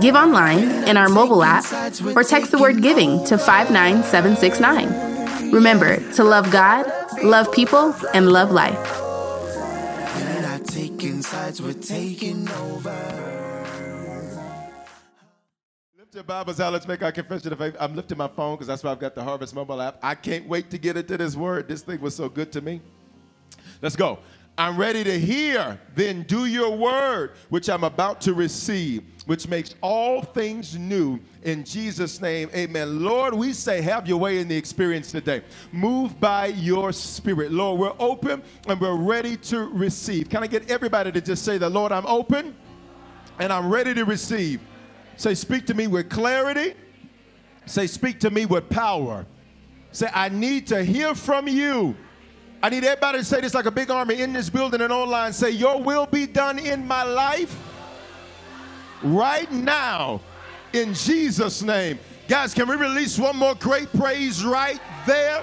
Give online, in our mobile app, or text the word giving to 59769. Remember to love God, love people, and love life. Lift your Bibles out. Let's make our confession of faith. I'm lifting my phone because that's why I've got the Harvest mobile app. I can't wait to get into this word. This thing was so good to me. Let's go. I'm ready to hear, then do your word, which I'm about to receive, which makes all things new. In Jesus' name, amen. Lord, we say, have your way in the experience today. Move by your spirit. Lord, we're open and we're ready to receive. Can I get everybody to just say that, Lord, I'm open and I'm ready to receive? Say, speak to me with clarity. Say, speak to me with power. Say, I need to hear from you. I need everybody to say this like a big army in this building and online. Say, Your will be done in my life right now in Jesus' name. Guys, can we release one more great praise right there?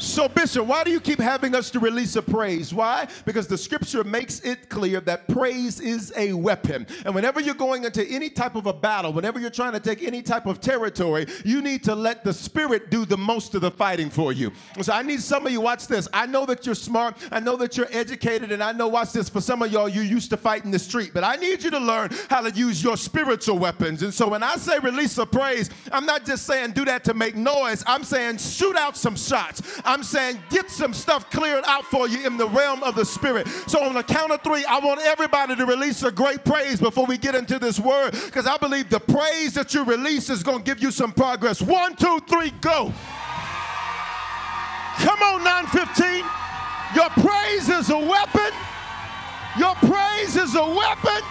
So, Bishop, why do you keep having us to release a praise? Why? Because the scripture makes it clear that praise is a weapon. And whenever you're going into any type of a battle, whenever you're trying to take any type of territory, you need to let the spirit do the most of the fighting for you. So, I need some of you, watch this. I know that you're smart, I know that you're educated, and I know, watch this, for some of y'all, you used to fight in the street, but I need you to learn how to use your spiritual weapons. And so, when I say release a praise, I'm not just saying do that to make noise, I'm saying shoot out some shots. I'm saying get some stuff cleared out for you in the realm of the spirit. So on the count of three, I want everybody to release a great praise before we get into this word because I believe the praise that you release is going to give you some progress. One, two, three, go. Come on, 915. Your praise is a weapon. Your praise is a weapon.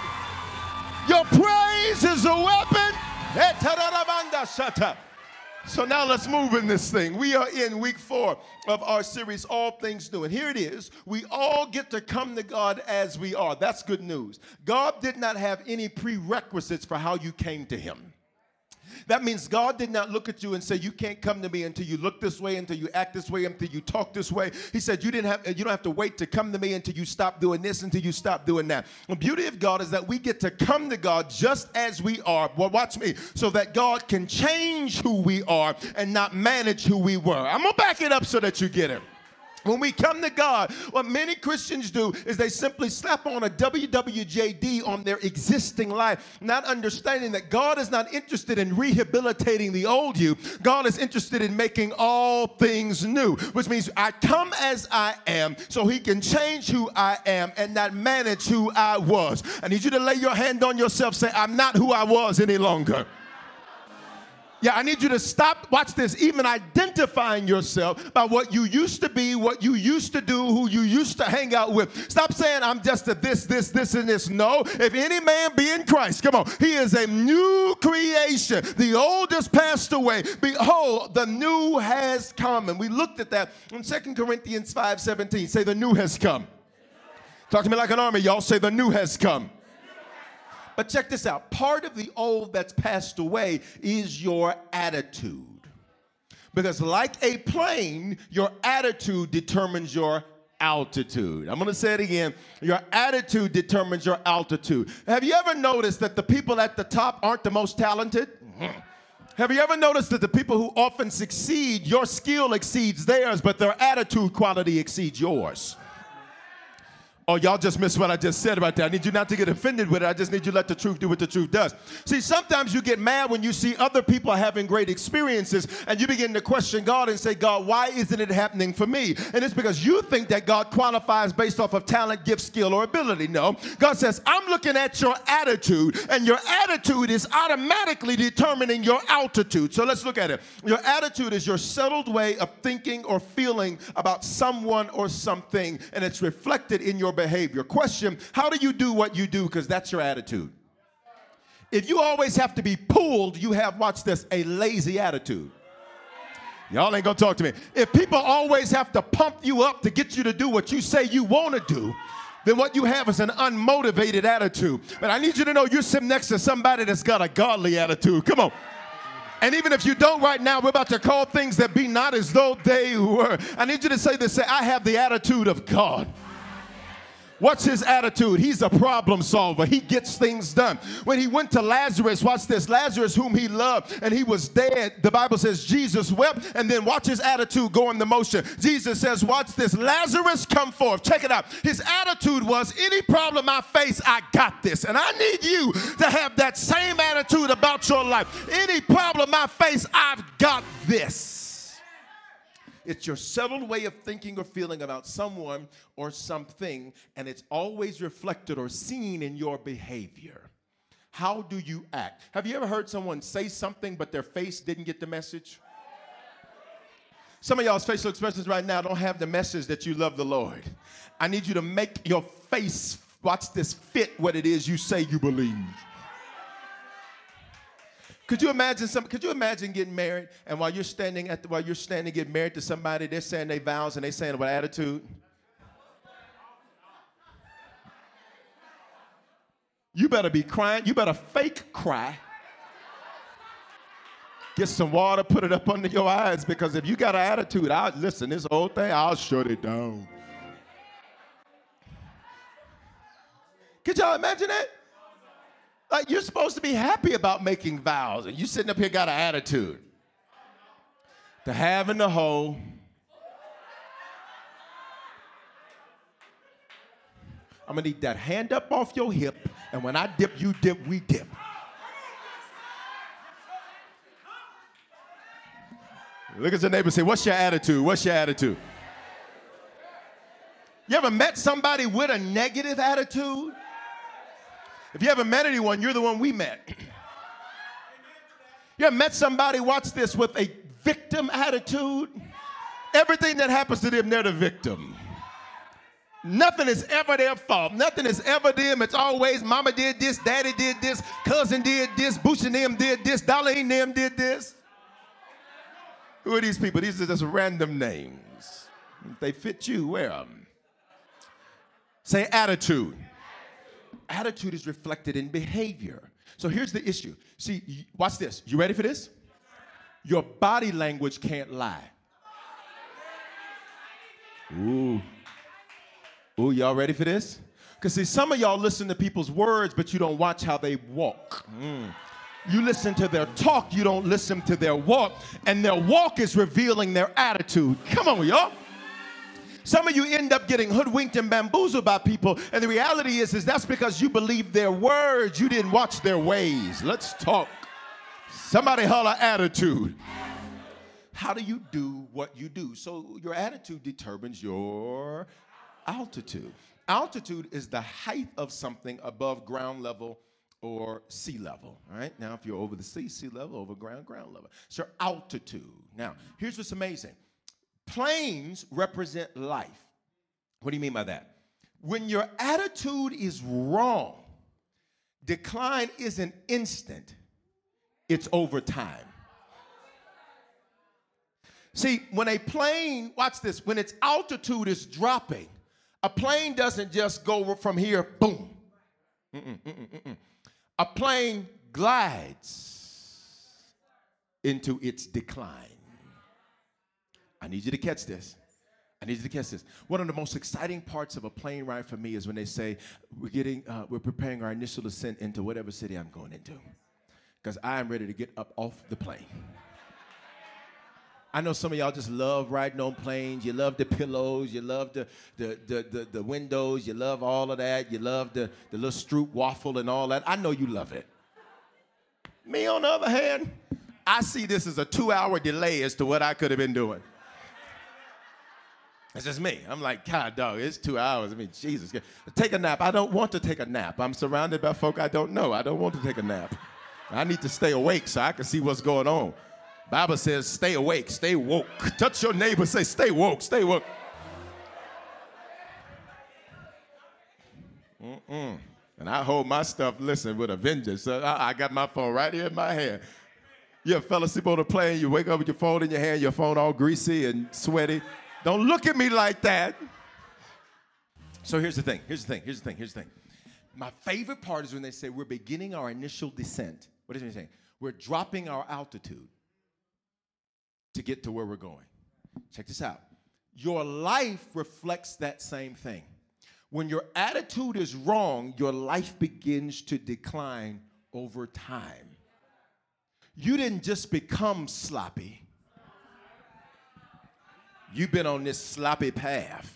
Your praise is a weapon. So now let's move in this thing. We are in week four of our series, All Things New. And here it is. We all get to come to God as we are. That's good news. God did not have any prerequisites for how you came to Him. That means God did not look at you and say, You can't come to me until you look this way, until you act this way, until you talk this way. He said, You didn't have you don't have to wait to come to me until you stop doing this, until you stop doing that. The beauty of God is that we get to come to God just as we are. Well, watch me, so that God can change who we are and not manage who we were. I'm gonna back it up so that you get it. When we come to God, what many Christians do is they simply slap on a WWJD on their existing life, not understanding that God is not interested in rehabilitating the old you. God is interested in making all things new, which means I come as I am so He can change who I am and not manage who I was. I need you to lay your hand on yourself, say, I'm not who I was any longer. Yeah, I need you to stop, watch this, even identifying yourself by what you used to be, what you used to do, who you used to hang out with. Stop saying, I'm just a this, this, this, and this. No, if any man be in Christ, come on, he is a new creation. The old has passed away. Behold, the new has come. And we looked at that in 2 Corinthians 5 17. Say, the new has come. Talk to me like an army, y'all. Say, the new has come. But check this out part of the old that's passed away is your attitude. Because, like a plane, your attitude determines your altitude. I'm to say it again. Your attitude determines your altitude. Have you ever noticed that the people at the top aren't the most talented? Mm-hmm. Have you ever noticed that the people who often succeed, your skill exceeds theirs, but their attitude quality exceeds yours? Oh, y'all just missed what I just said about that. I need you not to get offended with it. I just need you to let the truth do what the truth does. See, sometimes you get mad when you see other people having great experiences and you begin to question God and say, God, why isn't it happening for me? And it's because you think that God qualifies based off of talent, gift, skill, or ability. No. God says, I'm looking at your attitude, and your attitude is automatically determining your altitude. So let's look at it. Your attitude is your settled way of thinking or feeling about someone or something, and it's reflected in your behavior. Question How do you do what you do? Because that's your attitude. If you always have to be pulled, you have, watch this, a lazy attitude. Y'all ain't gonna talk to me. If people always have to pump you up to get you to do what you say you wanna do, then what you have is an unmotivated attitude. But I need you to know you're sitting next to somebody that's got a godly attitude. Come on. And even if you don't right now, we're about to call things that be not as though they were. I need you to say this say, I have the attitude of God. What's his attitude? He's a problem solver. He gets things done. When he went to Lazarus, watch this Lazarus, whom he loved, and he was dead, the Bible says Jesus wept, and then watch his attitude go in the motion. Jesus says, Watch this Lazarus, come forth. Check it out. His attitude was, Any problem I face, I got this. And I need you to have that same attitude about your life. Any problem I face, I've got this. It's your settled way of thinking or feeling about someone or something, and it's always reflected or seen in your behavior. How do you act? Have you ever heard someone say something, but their face didn't get the message? Some of y'all's facial expressions right now don't have the message that you love the Lord. I need you to make your face, watch this, fit what it is you say you believe. Could you imagine some? Could you imagine getting married and while you're standing at the, while you're standing getting married to somebody, they're saying their vows and they're saying what attitude? You better be crying. You better fake cry. Get some water, put it up under your eyes because if you got an attitude, I'll listen. This whole thing, I'll shut it down. Could y'all imagine that? Like you're supposed to be happy about making vows, and you sitting up here got an attitude. To have and the whole. I'm gonna need that hand up off your hip, and when I dip, you dip, we dip. Look at your neighbor say, What's your attitude? What's your attitude? You ever met somebody with a negative attitude? If you haven't met anyone, you're the one we met. You ever met somebody, watch this, with a victim attitude? Everything that happens to them, they're the victim. Nothing is ever their fault. Nothing is ever them. It's always mama did this, daddy did this, cousin did this, Bush and them did this, Darlene them did this. Who are these people? These are just random names. If they fit you, wear them. Say attitude attitude is reflected in behavior. So here's the issue. See, watch this. You ready for this? Your body language can't lie. Ooh. Ooh, y'all ready for this? Because see, some of y'all listen to people's words, but you don't watch how they walk. Mm. You listen to their talk, you don't listen to their walk, and their walk is revealing their attitude. Come on, y'all. Some of you end up getting hoodwinked and bamboozled by people, and the reality is, is that's because you believe their words, you didn't watch their ways. Let's talk. Somebody holler attitude. How do you do what you do? So your attitude determines your altitude. Altitude is the height of something above ground level or sea level. Right. Now, if you're over the sea, sea level, over ground, ground level. So altitude. Now, here's what's amazing. Planes represent life. What do you mean by that? When your attitude is wrong, decline isn't instant, it's over time. See, when a plane, watch this, when its altitude is dropping, a plane doesn't just go from here, boom. Mm-mm, mm-mm, mm-mm. A plane glides into its decline. I need you to catch this. I need you to catch this. One of the most exciting parts of a plane ride for me is when they say we're getting, uh, we're preparing our initial descent into whatever city I'm going into, because I am ready to get up off the plane. I know some of y'all just love riding on planes. You love the pillows. You love the, the, the, the, the windows. You love all of that. You love the, the little stroop waffle and all that. I know you love it. Me, on the other hand, I see this as a two hour delay as to what I could have been doing. It's just me. I'm like, God, dog, it's two hours. I mean, Jesus. Take a nap. I don't want to take a nap. I'm surrounded by folk I don't know. I don't want to take a nap. I need to stay awake so I can see what's going on. Bible says, stay awake, stay woke. Touch your neighbor, say, stay woke, stay woke. Mm-mm. And I hold my stuff, listen, with a vengeance. So I, I, got my phone right here in my hand. You fell asleep on a plane, you wake up with your phone in your hand, your phone all greasy and sweaty. Don't look at me like that. So here's the thing, here's the thing, here's the thing, here's the thing. My favorite part is when they say we're beginning our initial descent. What is it saying? We're dropping our altitude to get to where we're going. Check this out. Your life reflects that same thing. When your attitude is wrong, your life begins to decline over time. You didn't just become sloppy, you've been on this sloppy path.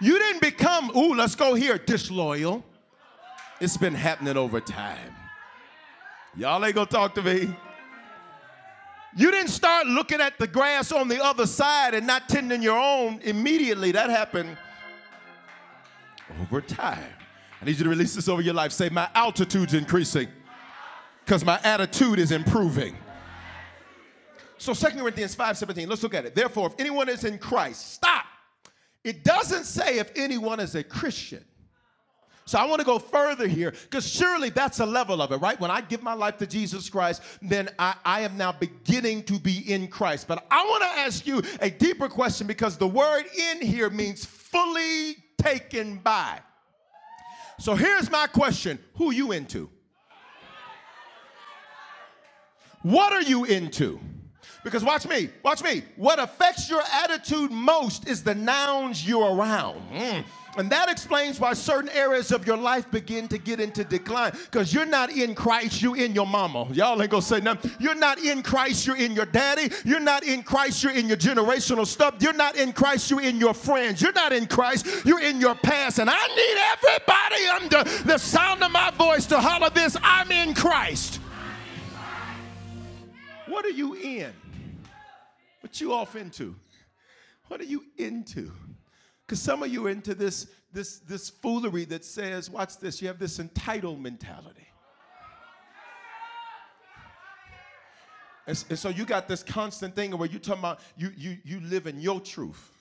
You didn't become, ooh, let's go here, disloyal. It's been happening over time. Y'all ain't gonna talk to me. You didn't start looking at the grass on the other side and not tending your own immediately. That happened over time. I need you to release this over your life. Say, My altitude's increasing because my attitude is improving. So 2 Corinthians 5 17, let's look at it. Therefore, if anyone is in Christ, stop. It doesn't say if anyone is a Christian. So I want to go further here because surely that's a level of it, right? When I give my life to Jesus Christ, then I, I am now beginning to be in Christ. But I want to ask you a deeper question because the word in here means fully taken by. So here's my question Who you into? What are you into? Because watch me, watch me. What affects your attitude most is the nouns you're around. Mm. And that explains why certain areas of your life begin to get into decline. Because you're not in Christ, you're in your mama. Y'all ain't gonna say nothing. You're not in Christ, you're in your daddy. You're not in Christ, you're in your generational stuff. You're not in Christ, you're in your friends. You're not in Christ, you're in your past. And I need everybody under the sound of my voice to holler this I'm in Christ. What are you in? What you off into? What are you into? Because some of you are into this, this, this foolery that says, watch this, you have this entitled mentality. And, and so you got this constant thing where you're talking about you, you, you live in your truth.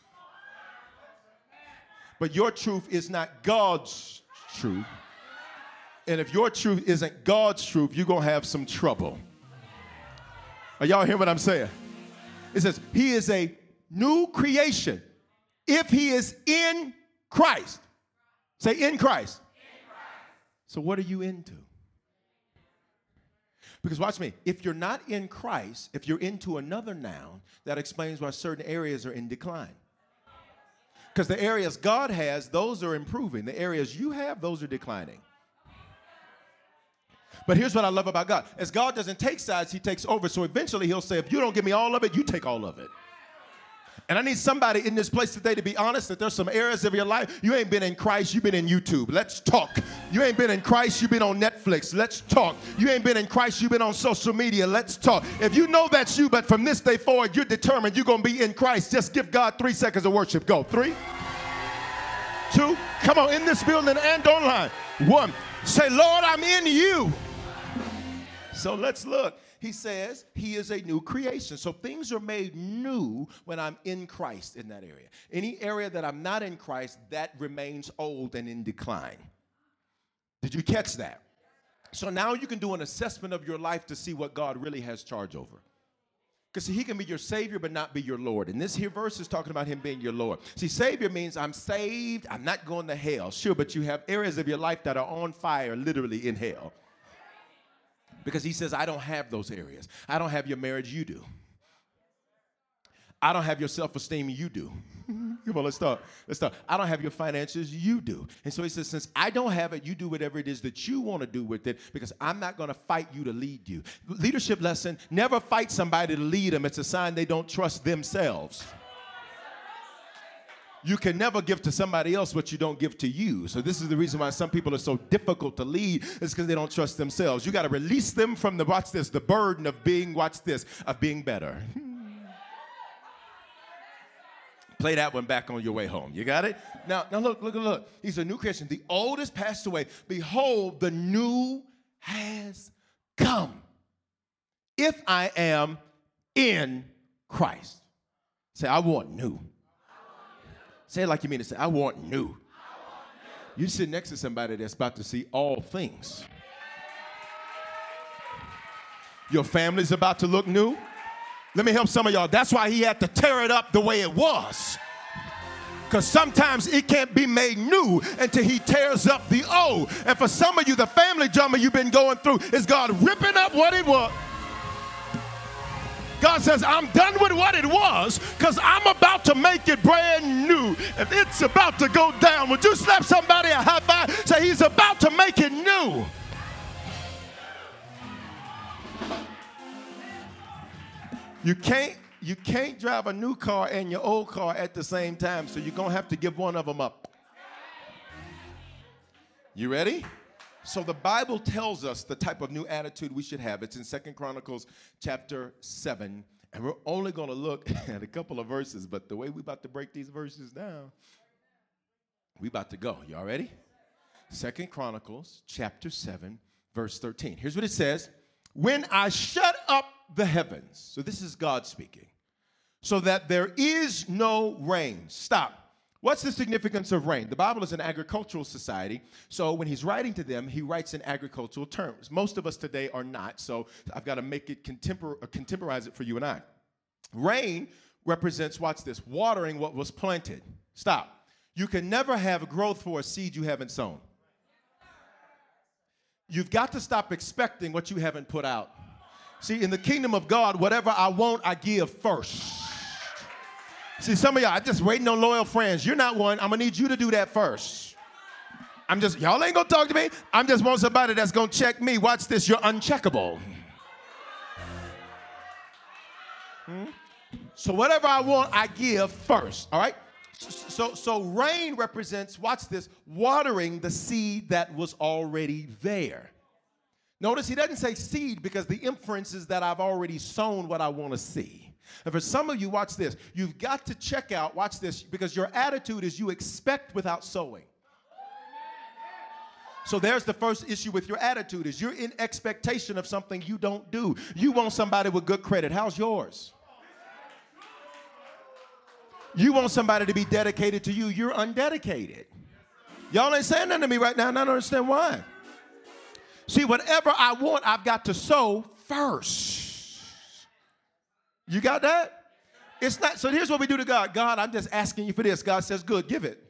But your truth is not God's truth. And if your truth isn't God's truth, you're going to have some trouble. Are y'all hear what I'm saying? It says, He is a new creation if he is in Christ. Say, in Christ. in Christ. So, what are you into? Because watch me, if you're not in Christ, if you're into another noun, that explains why certain areas are in decline. Because the areas God has, those are improving. The areas you have, those are declining. But here's what I love about God. As God doesn't take sides, he takes over. So eventually he'll say, if you don't give me all of it, you take all of it. And I need somebody in this place today to be honest that there's some areas of your life you ain't been in Christ, you've been in YouTube. Let's talk. You ain't been in Christ, you've been on Netflix. Let's talk. You ain't been in Christ, you've been on social media. Let's talk. If you know that's you, but from this day forward, you're determined you're going to be in Christ, just give God three seconds of worship. Go. Three, two, come on, in this building and online. One, say, Lord, I'm in you. So let's look he says he is a new creation. So things are made new when I'm in Christ in that area. Any area that I'm not in Christ, that remains old and in decline. Did you catch that? So now you can do an assessment of your life to see what God really has charge over. Because he can be your Savior, but not be your Lord. And this here verse is talking about him being your Lord. See, Savior means I'm saved, I'm not going to hell. Sure, but you have areas of your life that are on fire, literally in hell. Because he says, I don't have those areas. I don't have your marriage, you do. I don't have your self esteem, you do. Come on, let's start. Let's start. I don't have your finances, you do. And so he says, since I don't have it, you do whatever it is that you want to do with it because I'm not going to fight you to lead you. Leadership lesson never fight somebody to lead them, it's a sign they don't trust themselves. You can never give to somebody else what you don't give to you. So this is the reason why some people are so difficult to lead is because they don't trust themselves. You got to release them from the watch this, the burden of being watch this, of being better. Play that one back on your way home. You got it? Now, now look, look, look. He's a new Christian. The old has passed away. Behold, the new has come. If I am in Christ. Say, I want new. Say it like you mean it. Say, I want new. You sit next to somebody that's about to see all things. Your family's about to look new. Let me help some of y'all. That's why he had to tear it up the way it was. Because sometimes it can't be made new until he tears up the old. And for some of you, the family drama you've been going through is God ripping up what it was. God says, I'm done with what it was because I'm about to make it brand new. And it's about to go down. Would you slap somebody a high five? Say, He's about to make it new. You can't you can't drive a new car and your old car at the same time, so you're gonna have to give one of them up. You ready? So the Bible tells us the type of new attitude we should have. It's in Second Chronicles chapter 7. And we're only going to look at a couple of verses, but the way we're about to break these verses down, we about to go. Y'all ready? Second Chronicles chapter 7, verse 13. Here's what it says. When I shut up the heavens, so this is God speaking, so that there is no rain. Stop. What's the significance of rain? The Bible is an agricultural society, so when he's writing to them, he writes in agricultural terms. Most of us today are not, so I've got to make it uh, contemporize it for you and I. Rain represents, watch this, watering what was planted. Stop. You can never have growth for a seed you haven't sown. You've got to stop expecting what you haven't put out. See, in the kingdom of God, whatever I want, I give first. See, some of y'all, I just waiting on loyal friends. You're not one. I'm gonna need you to do that first. I'm just, y'all ain't gonna talk to me. I'm just want somebody that's gonna check me. Watch this, you're uncheckable. Hmm? So whatever I want, I give first. All right? So, so rain represents, watch this, watering the seed that was already there. Notice he doesn't say seed because the inference is that I've already sown what I want to see. And for some of you, watch this. You've got to check out, watch this, because your attitude is you expect without sowing. So there's the first issue with your attitude is you're in expectation of something you don't do. You want somebody with good credit. How's yours? You want somebody to be dedicated to you. You're undedicated. Y'all ain't saying nothing to me right now, and I don't understand why. See, whatever I want, I've got to sow first. You got that? It's not, so here's what we do to God God, I'm just asking you for this. God says, Good, give it.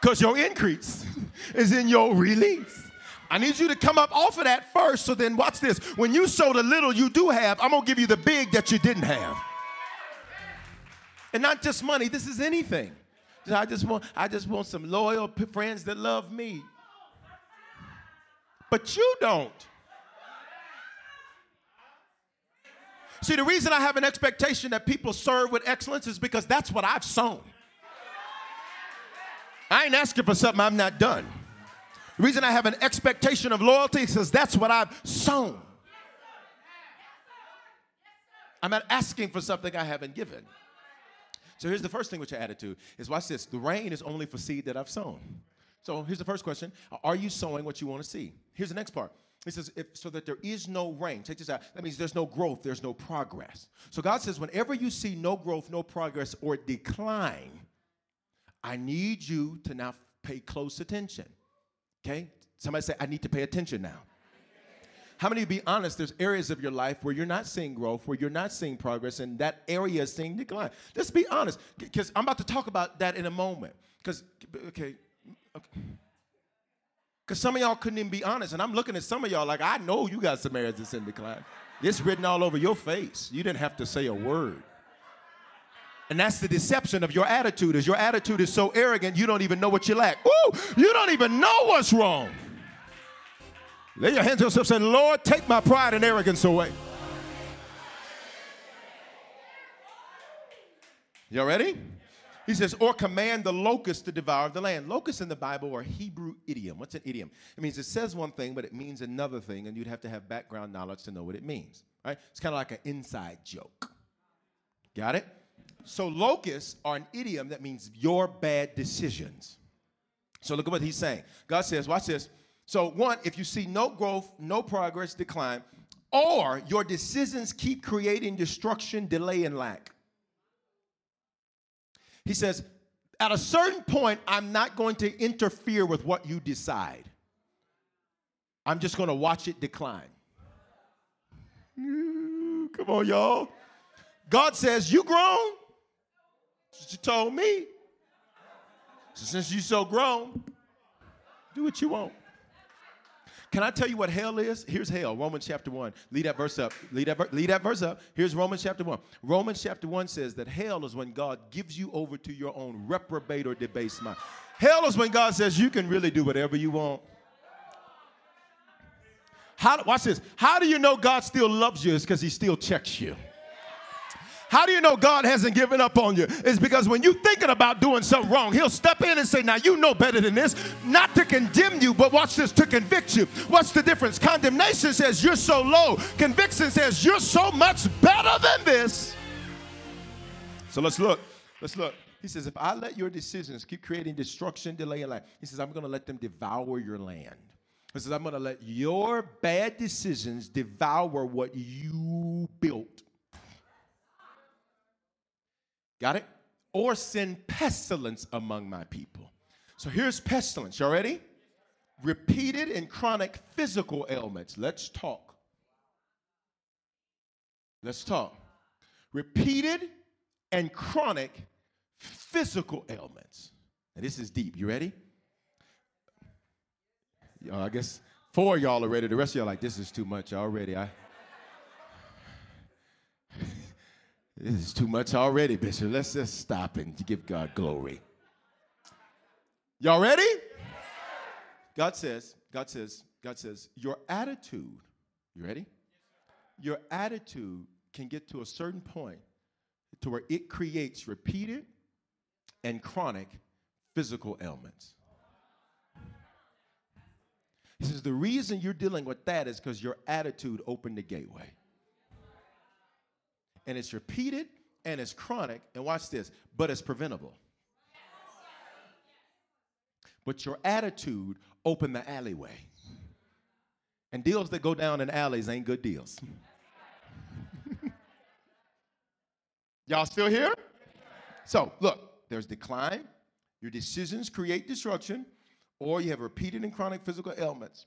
Because your increase is in your release. I need you to come up off of that first. So then, watch this. When you sow the little you do have, I'm going to give you the big that you didn't have. And not just money, this is anything. I just want, I just want some loyal friends that love me. But you don't. See, the reason I have an expectation that people serve with excellence is because that's what I've sown. I ain't asking for something I'm not done. The reason I have an expectation of loyalty is because that's what I've sown. I'm not asking for something I haven't given. So here's the first thing with your attitude is watch this. The rain is only for seed that I've sown. So here's the first question. Are you sowing what you want to see? Here's the next part. He says, if, so that there is no rain. Take this out. That means there's no growth, there's no progress. So God says, whenever you see no growth, no progress, or decline, I need you to now pay close attention. Okay? Somebody say, I need to pay attention now. How many be honest? There's areas of your life where you're not seeing growth, where you're not seeing progress, and that area is seeing decline. Let's be honest, because I'm about to talk about that in a moment. Because, okay, okay. Because some of y'all couldn't even be honest. And I'm looking at some of y'all like, I know you got some that's in decline. It's written all over your face. You didn't have to say a word. And that's the deception of your attitude. Is your attitude is so arrogant you don't even know what you lack. Ooh, you don't even know what's wrong. Lay your hands on yourself saying, Lord, take my pride and arrogance away. Y'all ready? He says, or command the locust to devour the land. Locusts in the Bible are Hebrew idiom. What's an idiom? It means it says one thing, but it means another thing, and you'd have to have background knowledge to know what it means. Right? It's kind of like an inside joke. Got it? So locusts are an idiom that means your bad decisions. So look at what he's saying. God says, watch this. So, one, if you see no growth, no progress, decline, or your decisions keep creating destruction, delay, and lack. He says, at a certain point, I'm not going to interfere with what you decide. I'm just going to watch it decline. Mm, come on, y'all. God says, You grown? You told me. Since you so grown, do what you want. Can I tell you what hell is? Here's hell, Romans chapter 1. Lead that verse up. Lead that, lead that verse up. Here's Romans chapter 1. Romans chapter 1 says that hell is when God gives you over to your own reprobate or debased mind. Hell is when God says you can really do whatever you want. How, watch this. How do you know God still loves you? It's because he still checks you. How do you know God hasn't given up on you? It's because when you're thinking about doing something wrong, He'll step in and say, Now you know better than this. Not to condemn you, but watch this, to convict you. What's the difference? Condemnation says you're so low, conviction says you're so much better than this. So let's look. Let's look. He says, If I let your decisions keep creating destruction, delay, and life, He says, I'm going to let them devour your land. He says, I'm going to let your bad decisions devour what you built. Got it? Or send pestilence among my people. So here's pestilence. Y'all ready? Repeated and chronic physical ailments. Let's talk. Let's talk. Repeated and chronic physical ailments. And this is deep. You ready? I guess four y'all are ready. The rest of y'all like, this is too much already. I This is too much already, Bishop. Let's just stop and give God glory. Y'all ready? God says, God says, God says, your attitude, you ready? Your attitude can get to a certain point to where it creates repeated and chronic physical ailments. He says the reason you're dealing with that is because your attitude opened the gateway and it's repeated and it's chronic. And watch this, but it's preventable. But your attitude opened the alleyway. And deals that go down in alleys ain't good deals. Y'all still here? So, look, there's decline, your decisions create destruction, or you have repeated and chronic physical ailments.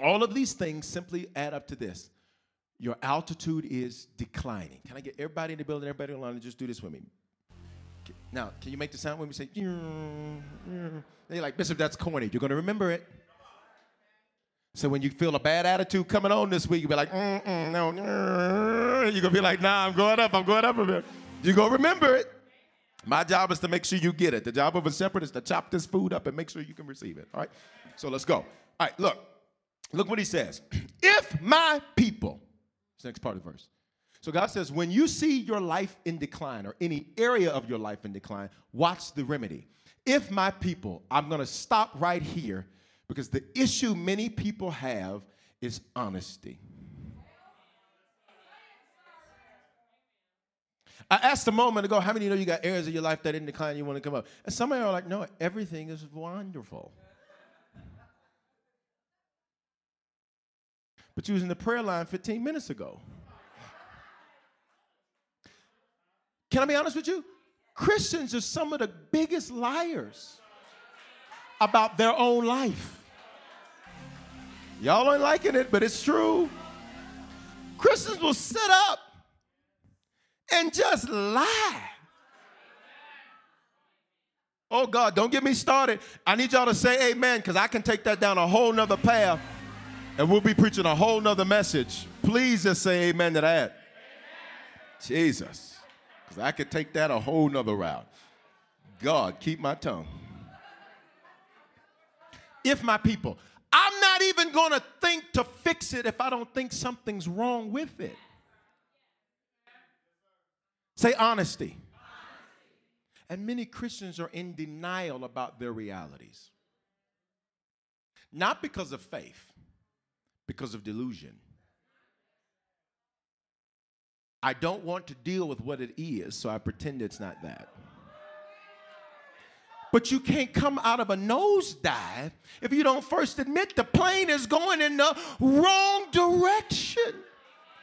All of these things simply add up to this your altitude is declining. Can I get everybody in the building, everybody online, and just do this with me? Now, can you make the sound when we say, they're like, Bishop, that's corny. You're going to remember it. So when you feel a bad attitude coming on this week, you'll be like, mm, no, you're going to be like, nah, I'm going up, I'm going up a bit. You're going to remember it. My job is to make sure you get it. The job of a shepherd is to chop this food up and make sure you can receive it. All right? So let's go. All right, look. Look what he says. If my people, next part of the verse. So God says, when you see your life in decline or any area of your life in decline, watch the remedy. If my people, I'm going to stop right here because the issue many people have is honesty. I asked a moment ago, how many know you got areas of your life that in decline you want to come up? And some of you are like, no, everything is wonderful. But you was in the prayer line 15 minutes ago. Can I be honest with you? Christians are some of the biggest liars about their own life. Y'all ain't liking it, but it's true. Christians will sit up and just lie. Oh God, don't get me started. I need y'all to say amen because I can take that down a whole nother path and we'll be preaching a whole nother message. please just say amen to that. Amen. Jesus. Because I could take that a whole nother route. God, keep my tongue. If my people, I'm not even going to think to fix it if I don't think something's wrong with it. Say honesty. And many Christians are in denial about their realities. Not because of faith, because of delusion. I don't want to deal with what it is, so I pretend it's not that. But you can't come out of a nosedive if you don't first admit the plane is going in the wrong direction.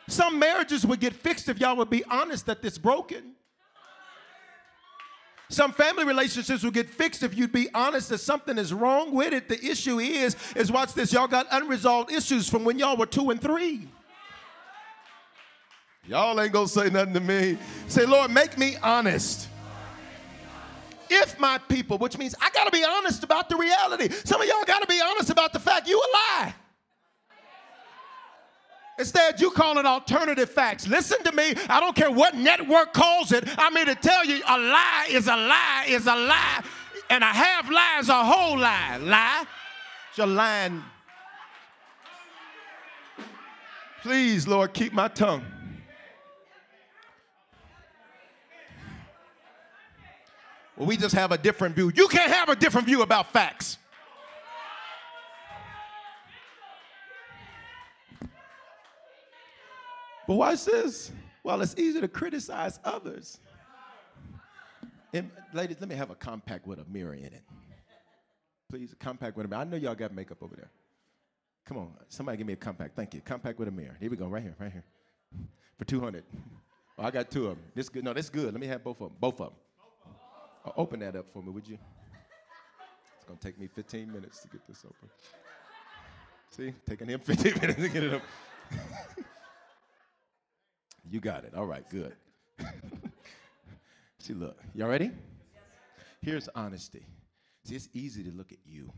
Some marriages would get fixed if y'all would be honest that it's broken. Some family relationships will get fixed if you'd be honest that something is wrong with it. The issue is, is watch this, y'all got unresolved issues from when y'all were two and three. Y'all ain't gonna say nothing to me. Say, Lord, make me honest. If my people, which means I gotta be honest about the reality. Some of y'all gotta be honest about the fact you a lie. Instead, you call it alternative facts. Listen to me. I don't care what network calls it. I'm here to tell you a lie is a lie is a lie. And a half lie is a whole lie. Lie. You're lying. Please, Lord, keep my tongue. Well, we just have a different view. You can't have a different view about facts. But watch this. Well, it's easy to criticize others. And ladies, let me have a compact with a mirror in it. Please, a compact with a mirror. I know y'all got makeup over there. Come on, somebody give me a compact. Thank you. Compact with a mirror. Here we go, right here, right here. For 200. Oh, I got two of them. This good. No, that's good. Let me have both of them. Both of them. Oh, open that up for me, would you? It's gonna take me 15 minutes to get this open. See, taking him 15 minutes to get it up. You got it. All right, good. See, look, y'all ready? Here's honesty. See, it's easy to look at you.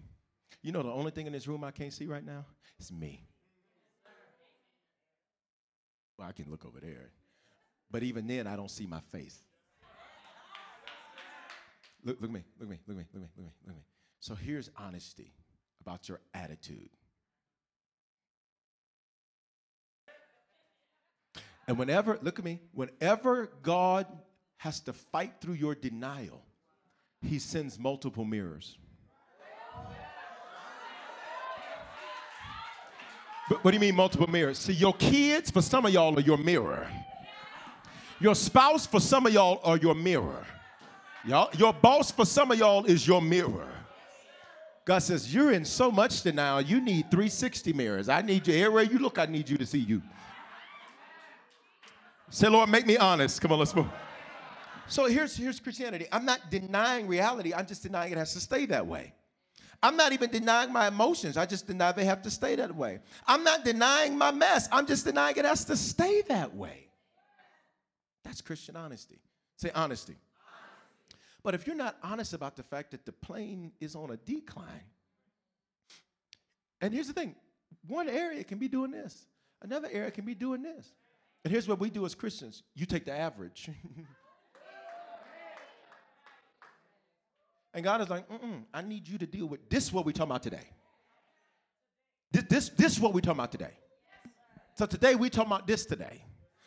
You know, the only thing in this room I can't see right now is me. Well, I can look over there. But even then, I don't see my face. Look, look at me, look at me, look at me, look at me, look at me, look at me. So here's honesty about your attitude. And whenever, look at me, whenever God has to fight through your denial, he sends multiple mirrors. But what do you mean multiple mirrors? See, your kids, for some of y'all, are your mirror. Your spouse, for some of y'all, are your mirror. Y'all, your boss, for some of y'all, is your mirror. God says, You're in so much denial, you need 360 mirrors. I need you, everywhere you look, I need you to see you. Say, Lord, make me honest. Come on, let's move. So here's, here's Christianity. I'm not denying reality, I'm just denying it has to stay that way. I'm not even denying my emotions. I just deny they have to stay that way. I'm not denying my mess. I'm just denying it has to stay that way. That's Christian honesty. Say honesty. But if you're not honest about the fact that the plane is on a decline, and here's the thing one area can be doing this, another area can be doing this. And here's what we do as Christians you take the average. and God is like, I need you to deal with this, what we're talking about today. This, this, this is what we're talking about today. So today we're talking about this today.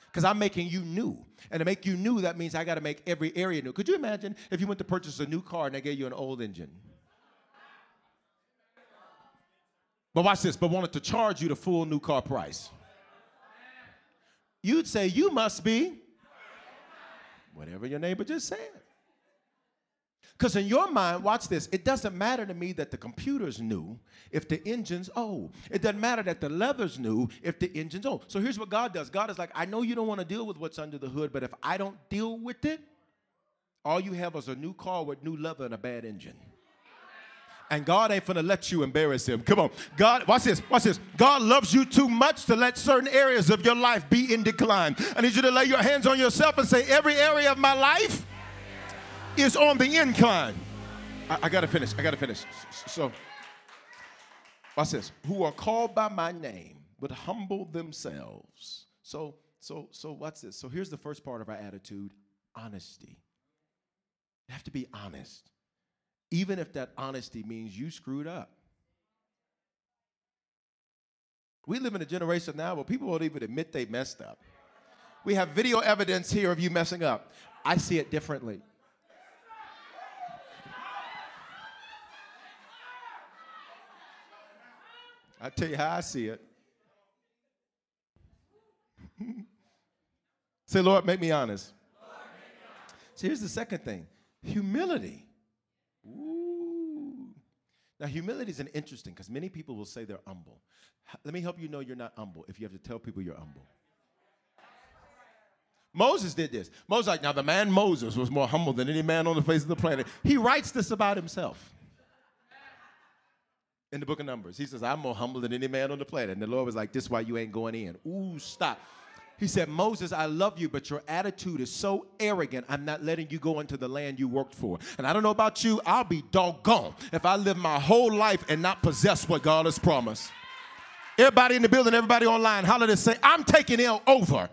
Because I'm making you new. And to make you new, that means I got to make every area new. Could you imagine if you went to purchase a new car and they gave you an old engine? But watch this, but wanted to charge you the full new car price you'd say, You must be whatever your neighbor just said. Because in your mind, watch this, it doesn't matter to me that the computer's new if the engine's old. It doesn't matter that the leather's new if the engine's old. So here's what God does God is like, I know you don't want to deal with what's under the hood, but if I don't deal with it, all you have is a new car with new leather and a bad engine and God ain't gonna let you embarrass him. Come on. God, watch this, watch this. God loves you too much to let certain areas of your life be in decline. I need you to lay your hands on yourself and say, every area of my life is on the incline. I, I gotta finish, I gotta finish. So, watch this. Who are called by my name, would humble themselves. So, so, so what's this? So here's the first part of our attitude honesty. You have to be honest, even if that honesty means you screwed up. We live in a generation now where people won't even admit they messed up. We have video evidence here of you messing up. I see it differently. I tell you how I see it. Say, Lord, make me honest. So here's the second thing humility. Ooh. Now, humility is an interesting because many people will say they're humble. Let me help you know you're not humble if you have to tell people you're humble. Moses did this. Moses, like, now the man Moses was more humble than any man on the face of the planet. He writes this about himself in the book of Numbers. He says, I'm more humble than any man on the planet. And the Lord was like, This is why you ain't going in. Ooh, stop. He said, Moses, I love you, but your attitude is so arrogant, I'm not letting you go into the land you worked for. And I don't know about you, I'll be doggone if I live my whole life and not possess what God has promised. Everybody in the building, everybody online, holler this, say, I'm taking it over.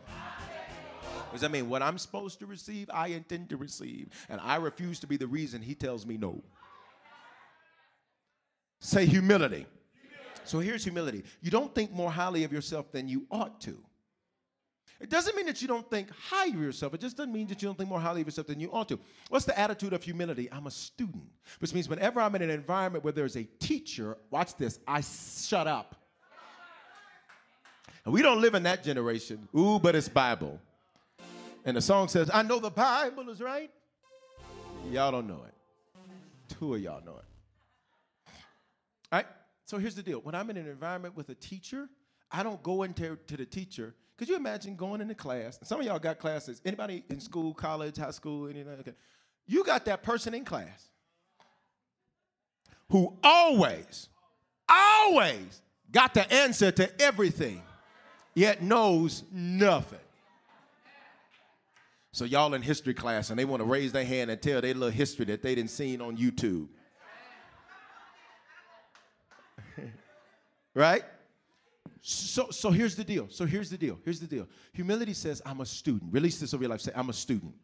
Does that mean what I'm supposed to receive, I intend to receive? And I refuse to be the reason he tells me no. Say humility. humility. So here's humility you don't think more highly of yourself than you ought to. It doesn't mean that you don't think high of yourself. It just doesn't mean that you don't think more highly of yourself than you ought to. What's the attitude of humility? I'm a student, which means whenever I'm in an environment where there's a teacher, watch this, I shut up. And we don't live in that generation. Ooh, but it's Bible. And the song says, I know the Bible is right. Y'all don't know it. Two of y'all know it. All right? So here's the deal. When I'm in an environment with a teacher, I don't go into to the teacher. Could you imagine going into class? Some of y'all got classes. Anybody in school, college, high school, anything? Okay. You got that person in class who always, always got the answer to everything, yet knows nothing. So y'all in history class and they want to raise their hand and tell their little history that they didn't seen on YouTube. right? So, so here's the deal. So here's the deal. Here's the deal. Humility says, I'm a student. Release this over your life. Say, I'm a student.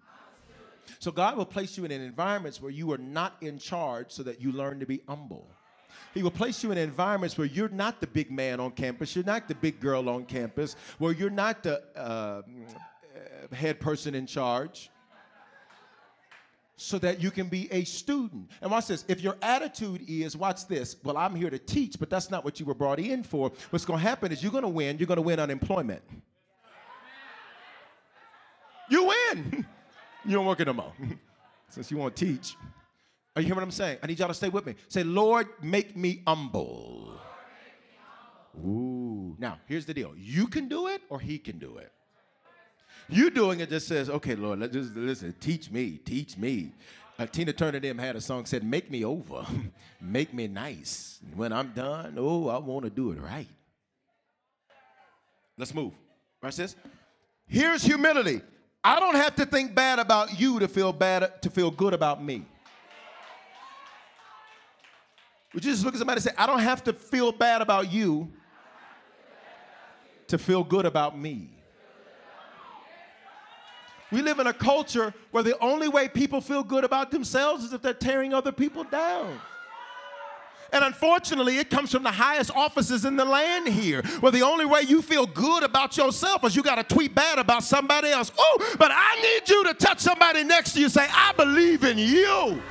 So God will place you in environments where you are not in charge so that you learn to be humble. He will place you in environments where you're not the big man on campus, you're not the big girl on campus, where you're not the uh, head person in charge so that you can be a student. And watch this. If your attitude is, watch this, well, I'm here to teach, but that's not what you were brought in for, what's going to happen is you're going to win. You're going to win unemployment. You win. you don't work it no more. Since you want to teach. Are you hearing what I'm saying? I need y'all to stay with me. Say, Lord, make me humble. Ooh. Now, here's the deal. You can do it or he can do it. You doing it just says, okay, Lord, let just listen, teach me, teach me. Uh, Tina Turner them had a song said, "Make me over, make me nice. When I'm done, oh, I want to do it right." Let's move. Watch this. Here's humility. I don't have to think bad about you to feel bad to feel good about me. Would you just look at somebody and say, I don't have to feel bad about you to feel good about me? We live in a culture where the only way people feel good about themselves is if they're tearing other people down. And unfortunately, it comes from the highest offices in the land here, where the only way you feel good about yourself is you got to tweet bad about somebody else. Oh, but I need you to touch somebody next to you and say, I believe in you.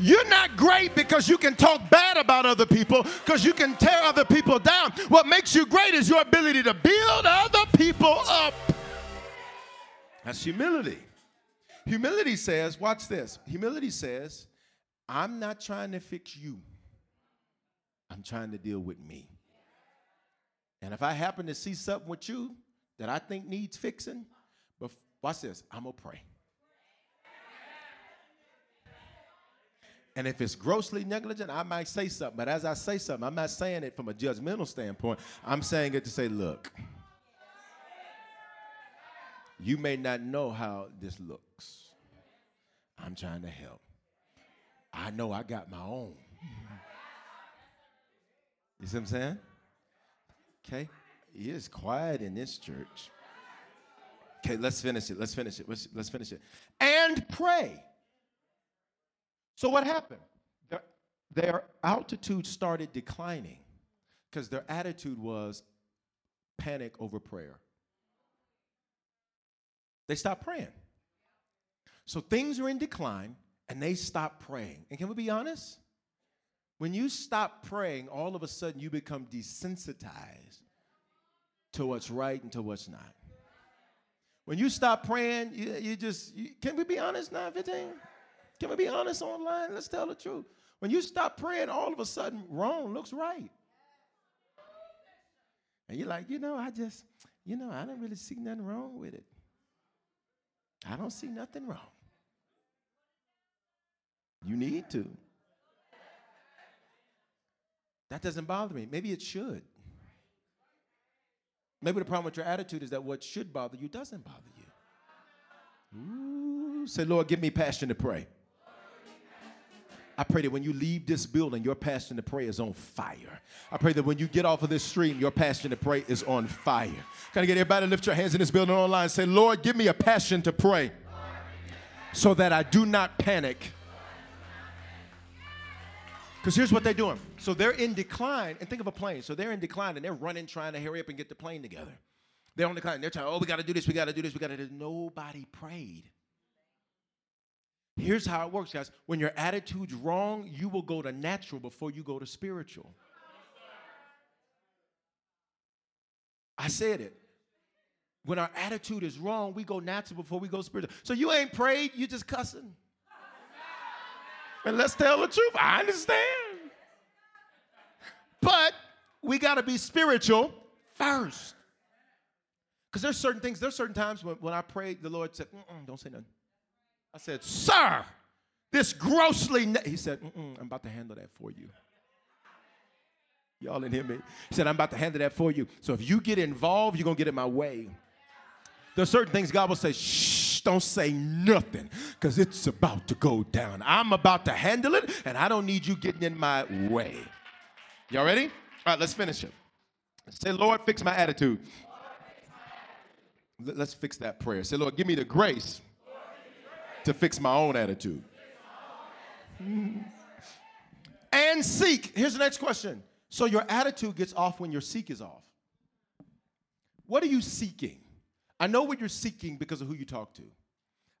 You're not great because you can talk bad about other people, because you can tear other people down. What makes you great is your ability to build other people up. That's humility. Humility says, watch this. Humility says, I'm not trying to fix you, I'm trying to deal with me. And if I happen to see something with you that I think needs fixing, but watch this, I'm gonna pray. And if it's grossly negligent, I might say something. But as I say something, I'm not saying it from a judgmental standpoint. I'm saying it to say, look, you may not know how this looks. I'm trying to help. I know I got my own. You see what I'm saying? Okay. It is quiet in this church. Okay, let's finish it. Let's finish it. Let's, let's finish it. And pray. So what happened? Their, their altitude started declining because their attitude was panic over prayer. They stopped praying. So things are in decline and they stop praying. And can we be honest? When you stop praying, all of a sudden you become desensitized to what's right and to what's not. When you stop praying, you, you just, you, can we be honest, 915? Can we be honest online? Let's tell the truth. When you stop praying, all of a sudden wrong looks right. And you're like, you know, I just, you know, I don't really see nothing wrong with it. I don't see nothing wrong. You need to. That doesn't bother me. Maybe it should. Maybe the problem with your attitude is that what should bother you doesn't bother you. Ooh, say, Lord, give me passion to pray. I pray that when you leave this building, your passion to pray is on fire. I pray that when you get off of this stream, your passion to pray is on fire. Can I get everybody to lift your hands in this building online and say, Lord, give me a passion to pray so that I do not panic. Because here's what they're doing. So they're in decline, and think of a plane. So they're in decline and they're running, trying to hurry up and get the plane together. They're on decline. They're trying, oh, we got to do this, we got to do this, we got to do this. Nobody prayed. Here's how it works, guys. When your attitude's wrong, you will go to natural before you go to spiritual. I said it. When our attitude is wrong, we go natural before we go spiritual. So you ain't prayed, you just cussing. And let's tell the truth. I understand. But we got to be spiritual first. Because there's certain things, there's certain times when, when I prayed, the Lord said, don't say nothing. I said, Sir, this grossly. Ne-. He said, I'm about to handle that for you. Y'all didn't hear me. He said, I'm about to handle that for you. So if you get involved, you're going to get in my way. There's certain things God will say, shh, don't say nothing because it's about to go down. I'm about to handle it and I don't need you getting in my way. Y'all ready? All right, let's finish it. Say, Lord, fix my attitude. Let's fix that prayer. Say, Lord, give me the grace to fix my own attitude. And seek. Here's the next question. So your attitude gets off when your seek is off. What are you seeking? I know what you're seeking because of who you talk to.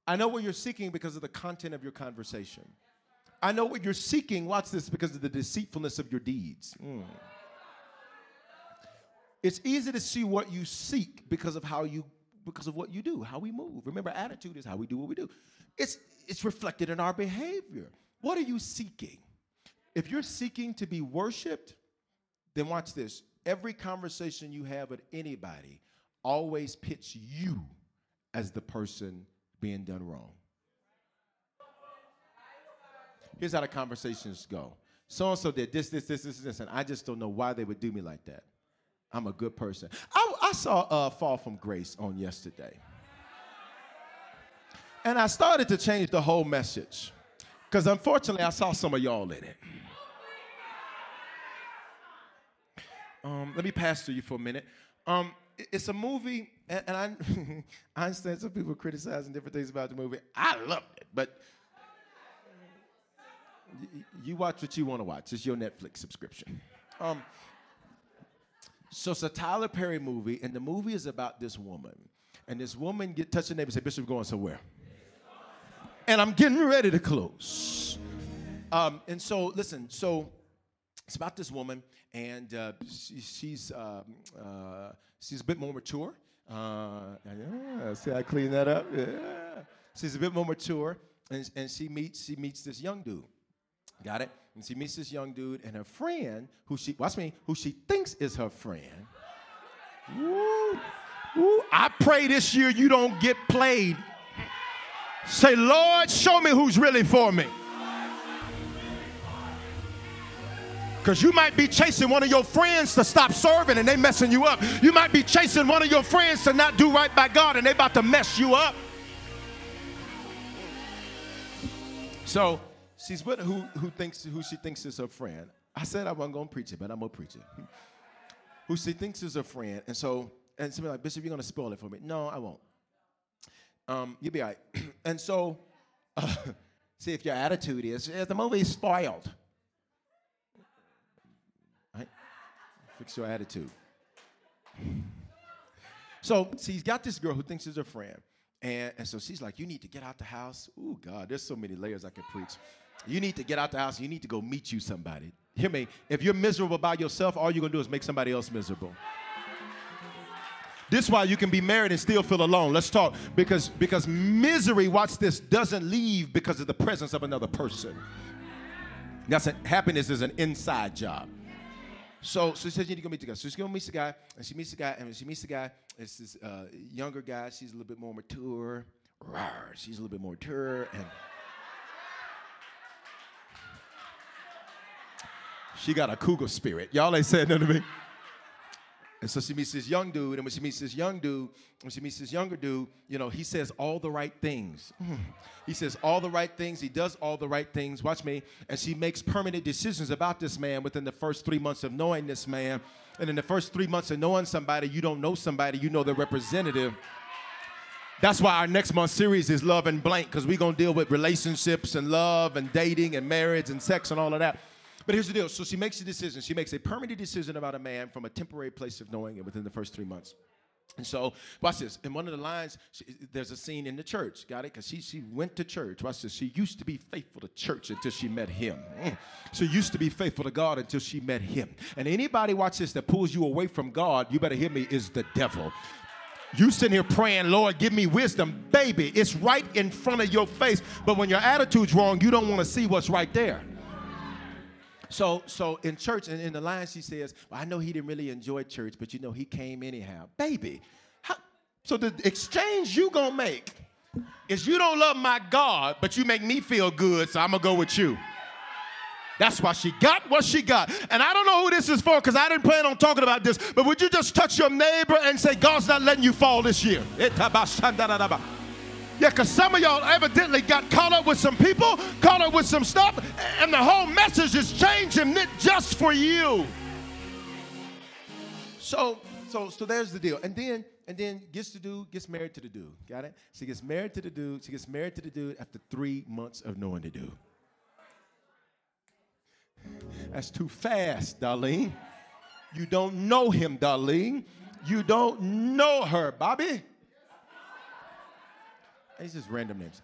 I know what you're seeking because of the content of your conversation. I know what you're seeking, watch this, because of the deceitfulness of your deeds. Mm. It's easy to see what you seek because of how you because of what you do, how we move. Remember, attitude is how we do what we do. It's it's reflected in our behavior. What are you seeking? If you're seeking to be worshiped, then watch this. Every conversation you have with anybody always pits you as the person being done wrong. Here's how the conversations go. So and so did this, this, this, this, this, and I just don't know why they would do me like that. I'm a good person. I, I saw uh, Fall from Grace on yesterday. And I started to change the whole message. Because unfortunately, I saw some of y'all in it. Um, let me pastor you for a minute. Um, it's a movie, and, and I, I understand some people criticizing different things about the movie. I loved it, but you watch what you want to watch. It's your Netflix subscription. Um, so it's a Tyler Perry movie, and the movie is about this woman. And this woman get touch the neighbor and say, Bishop, going somewhere. And I'm getting ready to close. Um, and so, listen, so it's about this woman, and uh, she, she's um, uh, she's a bit more mature. Uh, yeah, see, I clean that up. Yeah, she's a bit more mature, and, and she meets she meets this young dude. Got it? And she meets this young dude, and her friend, who she watch me, who she thinks is her friend. Woo, woo, I pray this year you don't get played. Say, Lord, show me who's really for me. Because you might be chasing one of your friends to stop serving and they messing you up. You might be chasing one of your friends to not do right by God and they about to mess you up. So she's with who, who thinks who she thinks is her friend. I said I wasn't gonna preach it, but I'm gonna preach it. Who she thinks is her friend, and so and somebody like Bishop, you're gonna spoil it for me. No, I won't. Um, you'll be all right. and so, uh, see if your attitude is, is the movie's spoiled. Right? Fix your attitude. So, see, he's got this girl who thinks she's her friend. And, and so she's like, You need to get out the house. Oh, God, there's so many layers I could preach. You need to get out the house. You need to go meet you somebody. Hear me. If you're miserable by yourself, all you're going to do is make somebody else miserable. This is why you can be married and still feel alone. Let's talk. Because, because misery, watch this, doesn't leave because of the presence of another person. That's a, happiness is an inside job. So, so she says you need to go meet the guy. So she's gonna meet the guy, and she meets the guy, and when she meets the guy, it's this uh, younger guy. She's a little bit more mature. Rawr, she's a little bit more mature, and she got a cougar spirit. Y'all ain't saying nothing to me. And so she meets this young dude, and when she meets this young dude, when she meets this younger dude, you know, he says all the right things. Mm. He says all the right things. He does all the right things. Watch me. And she makes permanent decisions about this man within the first three months of knowing this man. And in the first three months of knowing somebody, you don't know somebody, you know the representative. That's why our next month series is Love and Blank, because we're going to deal with relationships and love and dating and marriage and sex and all of that. But here's the deal. So she makes a decision. She makes a permanent decision about a man from a temporary place of knowing it within the first three months. And so, watch this. In one of the lines, she, there's a scene in the church. Got it? Because she, she went to church. Watch this. She used to be faithful to church until she met him. Mm. She used to be faithful to God until she met him. And anybody, watch this, that pulls you away from God, you better hear me, is the devil. You sitting here praying, Lord, give me wisdom. Baby, it's right in front of your face. But when your attitude's wrong, you don't want to see what's right there. So, so in church, and in the line, she says, well, I know he didn't really enjoy church, but you know, he came anyhow. Baby, how, so the exchange you gonna make is you don't love my God, but you make me feel good, so I'm gonna go with you. That's why she got what she got. And I don't know who this is for because I didn't plan on talking about this, but would you just touch your neighbor and say, God's not letting you fall this year? Yeah, because some of y'all evidently got caught up with some people, caught up with some stuff, and the whole message is changing it just for you. So, so, so there's the deal. And then, and then gets the dude, gets married to the dude. Got it? She gets married to the dude. She gets married to the dude after three months of knowing the dude. That's too fast, Darlene. You don't know him, Darlene. You don't know her, Bobby. It's just random names.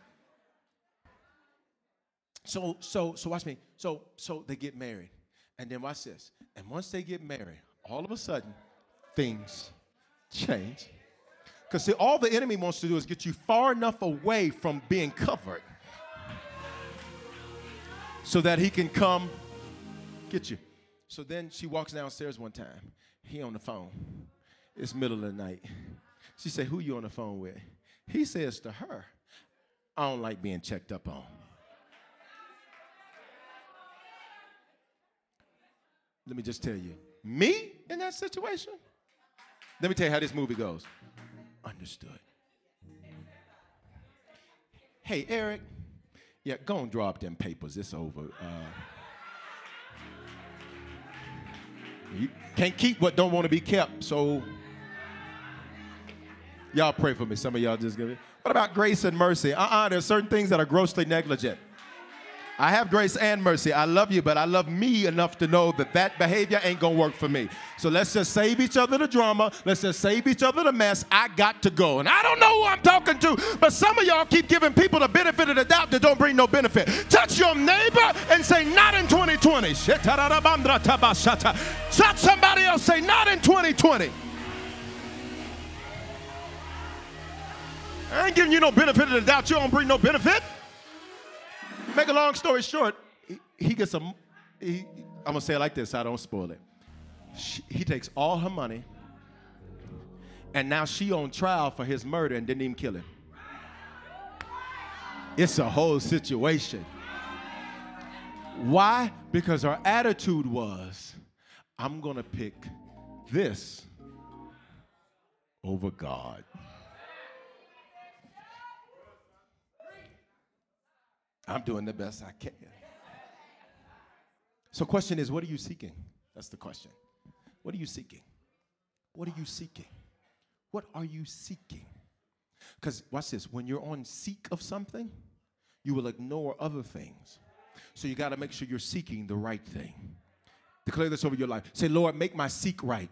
So, so, so watch me. So, so they get married. And then watch this. And once they get married, all of a sudden, things change. Because see, all the enemy wants to do is get you far enough away from being covered so that he can come get you. So then she walks downstairs one time. He on the phone. It's middle of the night. She say, "Who you on the phone with?" He says to her, "I don't like being checked up on." Let me just tell you, me in that situation. Let me tell you how this movie goes. Understood. Hey, Eric. Yeah, go and draw up them papers. It's over. Uh, you can't keep what don't want to be kept. So y'all pray for me. Some of y'all just give it. What about grace and mercy? Uh-uh, there's certain things that are grossly negligent. I have grace and mercy. I love you, but I love me enough to know that that behavior ain't gonna work for me. So let's just save each other the drama. Let's just save each other the mess. I got to go. And I don't know who I'm talking to, but some of y'all keep giving people the benefit of the doubt that don't bring no benefit. Touch your neighbor and say, not in 2020. Touch somebody else, say, not in 2020. I ain't giving you no benefit of the doubt. You don't bring no benefit. Make a long story short, he, he gets a. He, I'm gonna say it like this. So I don't spoil it. She, he takes all her money, and now she on trial for his murder and didn't even kill him. It's a whole situation. Why? Because her attitude was, I'm gonna pick this over God. I'm doing the best I can. So, question is, what are you seeking? That's the question. What are you seeking? What are you seeking? What are you seeking? Because, watch this, when you're on seek of something, you will ignore other things. So, you got to make sure you're seeking the right thing. Declare this over your life. Say, Lord, make my seek right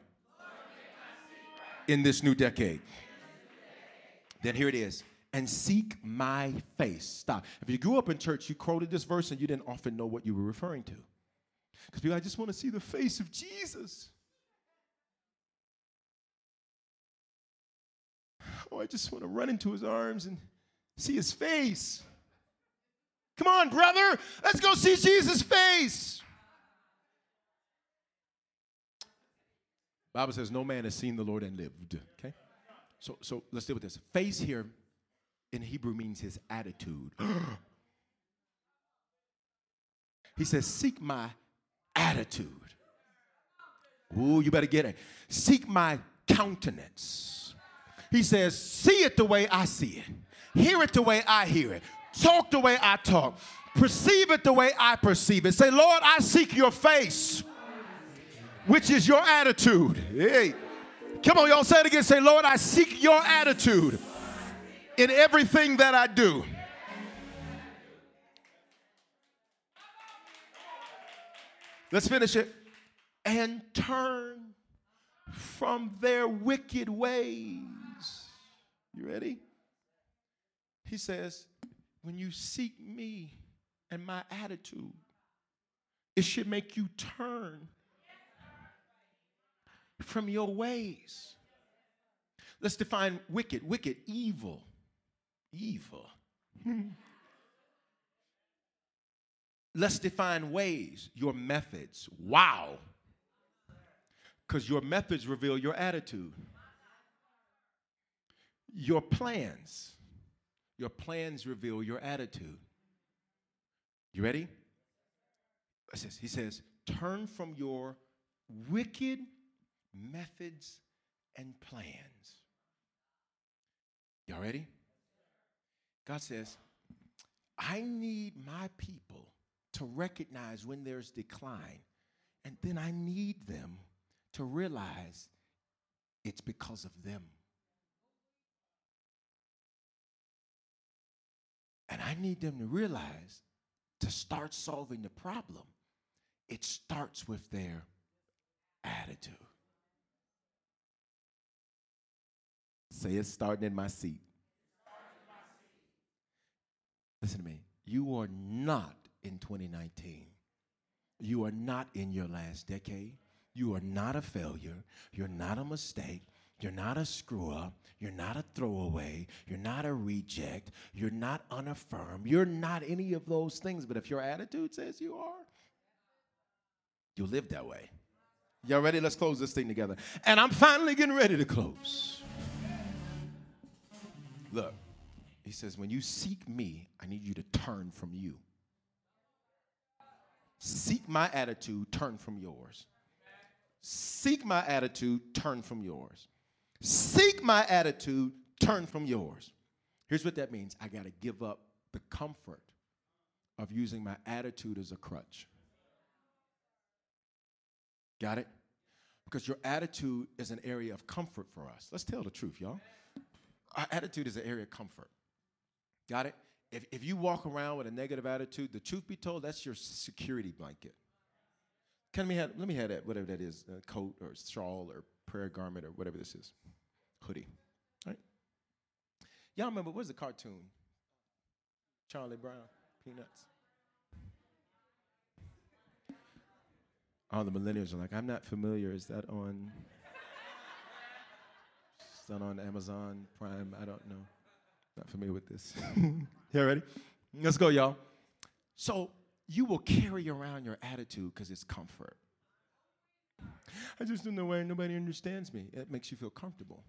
in this new decade. Then here it is. And seek my face. Stop. If you grew up in church, you quoted this verse and you didn't often know what you were referring to. Because people, I just want to see the face of Jesus. Oh, I just want to run into his arms and see his face. Come on, brother. Let's go see Jesus' face. Bible says no man has seen the Lord and lived. Okay? So so let's deal with this. Face here in Hebrew means his attitude. he says, seek my attitude. Ooh, you better get it. Seek my countenance. He says, see it the way I see it, hear it the way I hear it, talk the way I talk, perceive it the way I perceive it. Say, Lord, I seek your face, which is your attitude. Hey, come on, y'all say it again. Say, Lord, I seek your attitude in everything that I do. Let's finish it. And turn from their wicked ways. You ready? He says, when you seek me and my attitude, it should make you turn from your ways. Let's define wicked. Wicked, evil. Evil. Let's define ways, your methods. Wow. Because your methods reveal your attitude. Your plans. Your plans reveal your attitude. You ready? He says, turn from your wicked methods and plans. Y'all ready? God says, I need my people to recognize when there's decline, and then I need them to realize it's because of them. And I need them to realize to start solving the problem, it starts with their attitude. Say it's starting in my seat. Listen to me. You are not in 2019. You are not in your last decade. You are not a failure. You're not a mistake. You're not a screw up. You're not a throwaway. You're not a reject. You're not unaffirmed. You're not any of those things. But if your attitude says you are, you'll live that way. Y'all ready? Let's close this thing together. And I'm finally getting ready to close. Look, he says, when you seek me, I need you to turn from you. Seek my attitude, turn from yours. Seek my attitude, turn from yours. Seek my attitude, turn from yours. Here's what that means I got to give up the comfort of using my attitude as a crutch. Got it? Because your attitude is an area of comfort for us. Let's tell the truth, y'all. Our attitude is an area of comfort. Got it? If, if you walk around with a negative attitude, the truth be told, that's your security blanket. Can me have, let me have that, whatever that is, a coat or shawl or prayer garment or whatever this is, hoodie. Right? Y'all remember, what was the cartoon? Charlie Brown, Peanuts. All the millennials are like, I'm not familiar. Is that on? Is that on Amazon Prime? I don't know. Not familiar with this. you ready? Let's go, y'all. So you will carry around your attitude because it's comfort. I just don't know why nobody understands me. It makes you feel comfortable.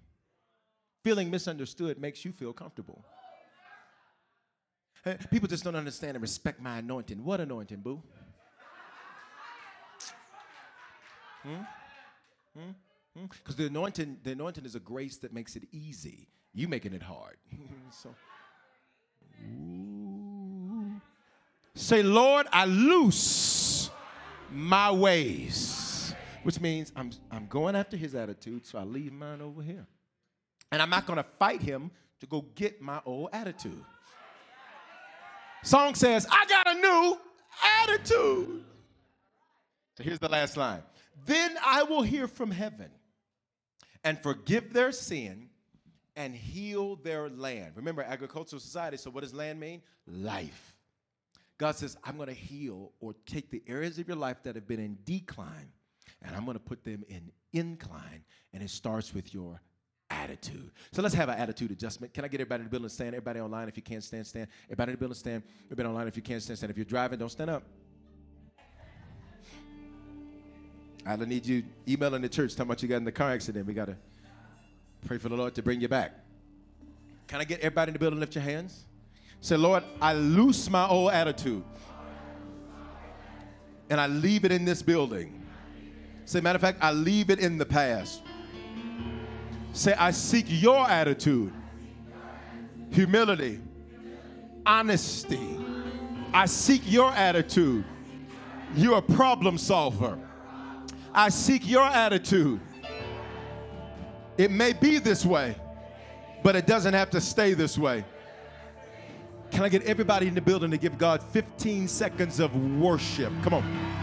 Feeling misunderstood makes you feel comfortable. People just don't understand and respect my anointing. What anointing, boo? Hmm? Hmm? Because hmm? the anointing, the anointing is a grace that makes it easy. You making it hard. so, say, Lord, I loose my ways. Which means I'm, I'm going after his attitude, so I leave mine over here. And I'm not gonna fight him to go get my old attitude. Song says, I got a new attitude. So here's the last line. Then I will hear from heaven and forgive their sin and heal their land. Remember, agricultural society, so what does land mean? Life. God says, I'm going to heal or take the areas of your life that have been in decline and I'm going to put them in incline. And it starts with your attitude. So let's have an attitude adjustment. Can I get everybody in the building stand? Everybody online, if you can't stand, stand. Everybody in the building, stand. Everybody online, if you can't stand, stand. If you're driving, don't stand up. I don't need you emailing the church talking about you got in the car accident. We got to pray for the Lord to bring you back. Can I get everybody in the building lift your hands? Say, Lord, I loose my old attitude and I leave it in this building. Say, matter of fact, I leave it in the past. Say, I seek your attitude, humility, honesty. I seek your attitude. You're a problem solver. I seek your attitude. It may be this way, but it doesn't have to stay this way. Can I get everybody in the building to give God 15 seconds of worship? Come on.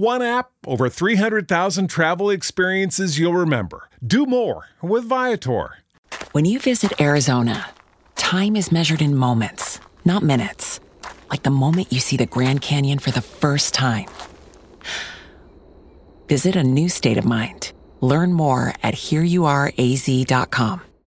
One app, over 300,000 travel experiences you'll remember. Do more with Viator. When you visit Arizona, time is measured in moments, not minutes. Like the moment you see the Grand Canyon for the first time. Visit a new state of mind. Learn more at hereyouareaz.com.